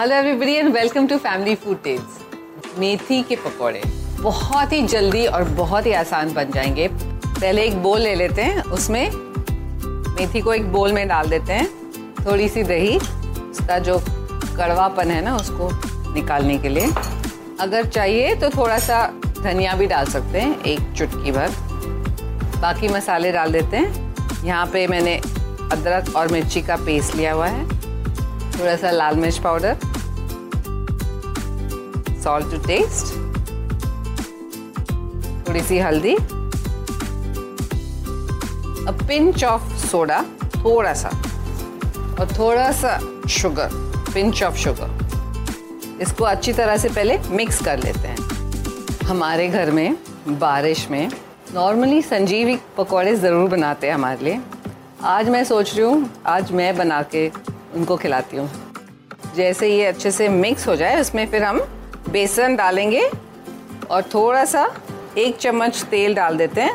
Hello everybody and welcome to family food tales मेथी के पकौड़े बहुत ही जल्दी और बहुत ही आसान बन जाएँगे। पहले एक बोल ले लेते हैं, उसमें मेथी को एक बोल में डाल देते हैं थोड़ी सी दही, उसका जो कड़वापन है ना, उसको निकालने के लिए। अगर चाहिए तो थोड़ा सा धनिया भी डाल सकते हैं, एक चुटकी भर। बाकी मसाले डाल देते हैं। यहाँ पे मैंने अदरक और मिर्ची का पेस्ट लिया हुआ है। थोड़ा सा लाल मिर्च पाउडर। सॉल्ट टू टेस्ट थोड़ी सी हल्दी। अ पिंच ऑफ़ सोडा थोड़ा सा और थोड़ा सा शुगर पिंच ऑफ़ शुगर इसको अच्छी तरह से पहले मिक्स कर लेते हैं। हमारे घर में, बारिश में नॉर्मली संजीवी पकौड़े ज़रूर बनाते हैं हमारे लिए। आज मैं सोच रही हूँ, आज मैं बना के उनको खिलाती हूँ। जैसे ये अच्छे से मिक्स हो जाए उसमें फिर हम बेसन डालेंगे और थोड़ा सा एक चम्मच तेल डाल देते हैं।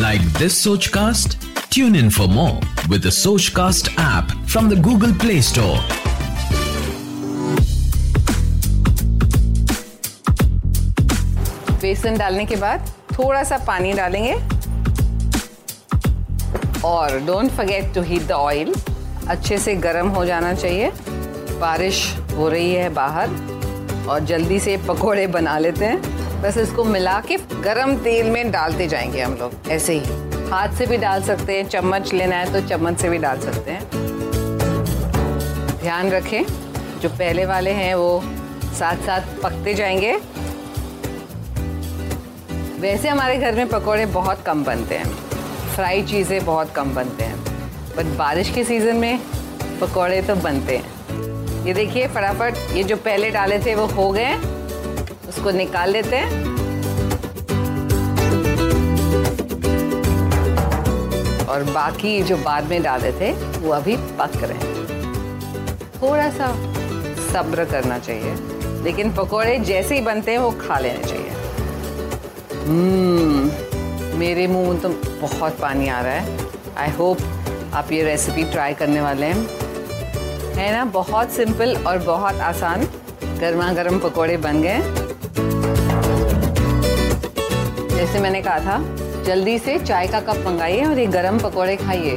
Like this Soch cast tune in for more with Soch cast app from the Google Play Store बेसन डालने के बाद थोड़ा सा पानी डालेंगे। और don't forget to heat the oil अच्छे से गर्म हो जाना चाहिए। बारिश हो रही है बाहर और जल्दी से पकोड़े बना लेते हैं। बस इसको मिला के गरम तेल में डालते जाएँगे हम लोग, ऐसे ही। हाथ से भी डाल सकते हैं, चम्मच लेना है तो चम्मच से भी डाल सकते हैं। ध्यान रखें, जो पहले वाले हैं वो साथ साथ पकते जाएँगे। वैसे हमारे घर में पकोड़े बहुत कम बनते हैं। फ्राई चीज़ें बहुत कम बनते हैं। बट बारिश के सीज़न में पकौड़े तो बनते हैं। ये देखिए फटाफट, ये जो पहले डाले थे वो हो गए। उसको निकाल लेते हैं। और बाकी जो बाद में डाले थे, वो अभी पक रहे हैं। थोड़ा सा सब्र करना चाहिए, लेकिन पकोड़े जैसे ही बनते हैं, वो खा लेने चाहिए। हम्म। मेरे मुँह में तो बहुत पानी आ रहा है। आई होप आप ये रेसिपी ट्राई करने वाले हैं। है ना? बहुत सिंपल और बहुत आसान गर्मा गर्म पकौड़े बन गए। जैसे मैंने कहा था, जल्दी से चाय का कप मंगाइए और ये गर्म पकौड़े खाइए।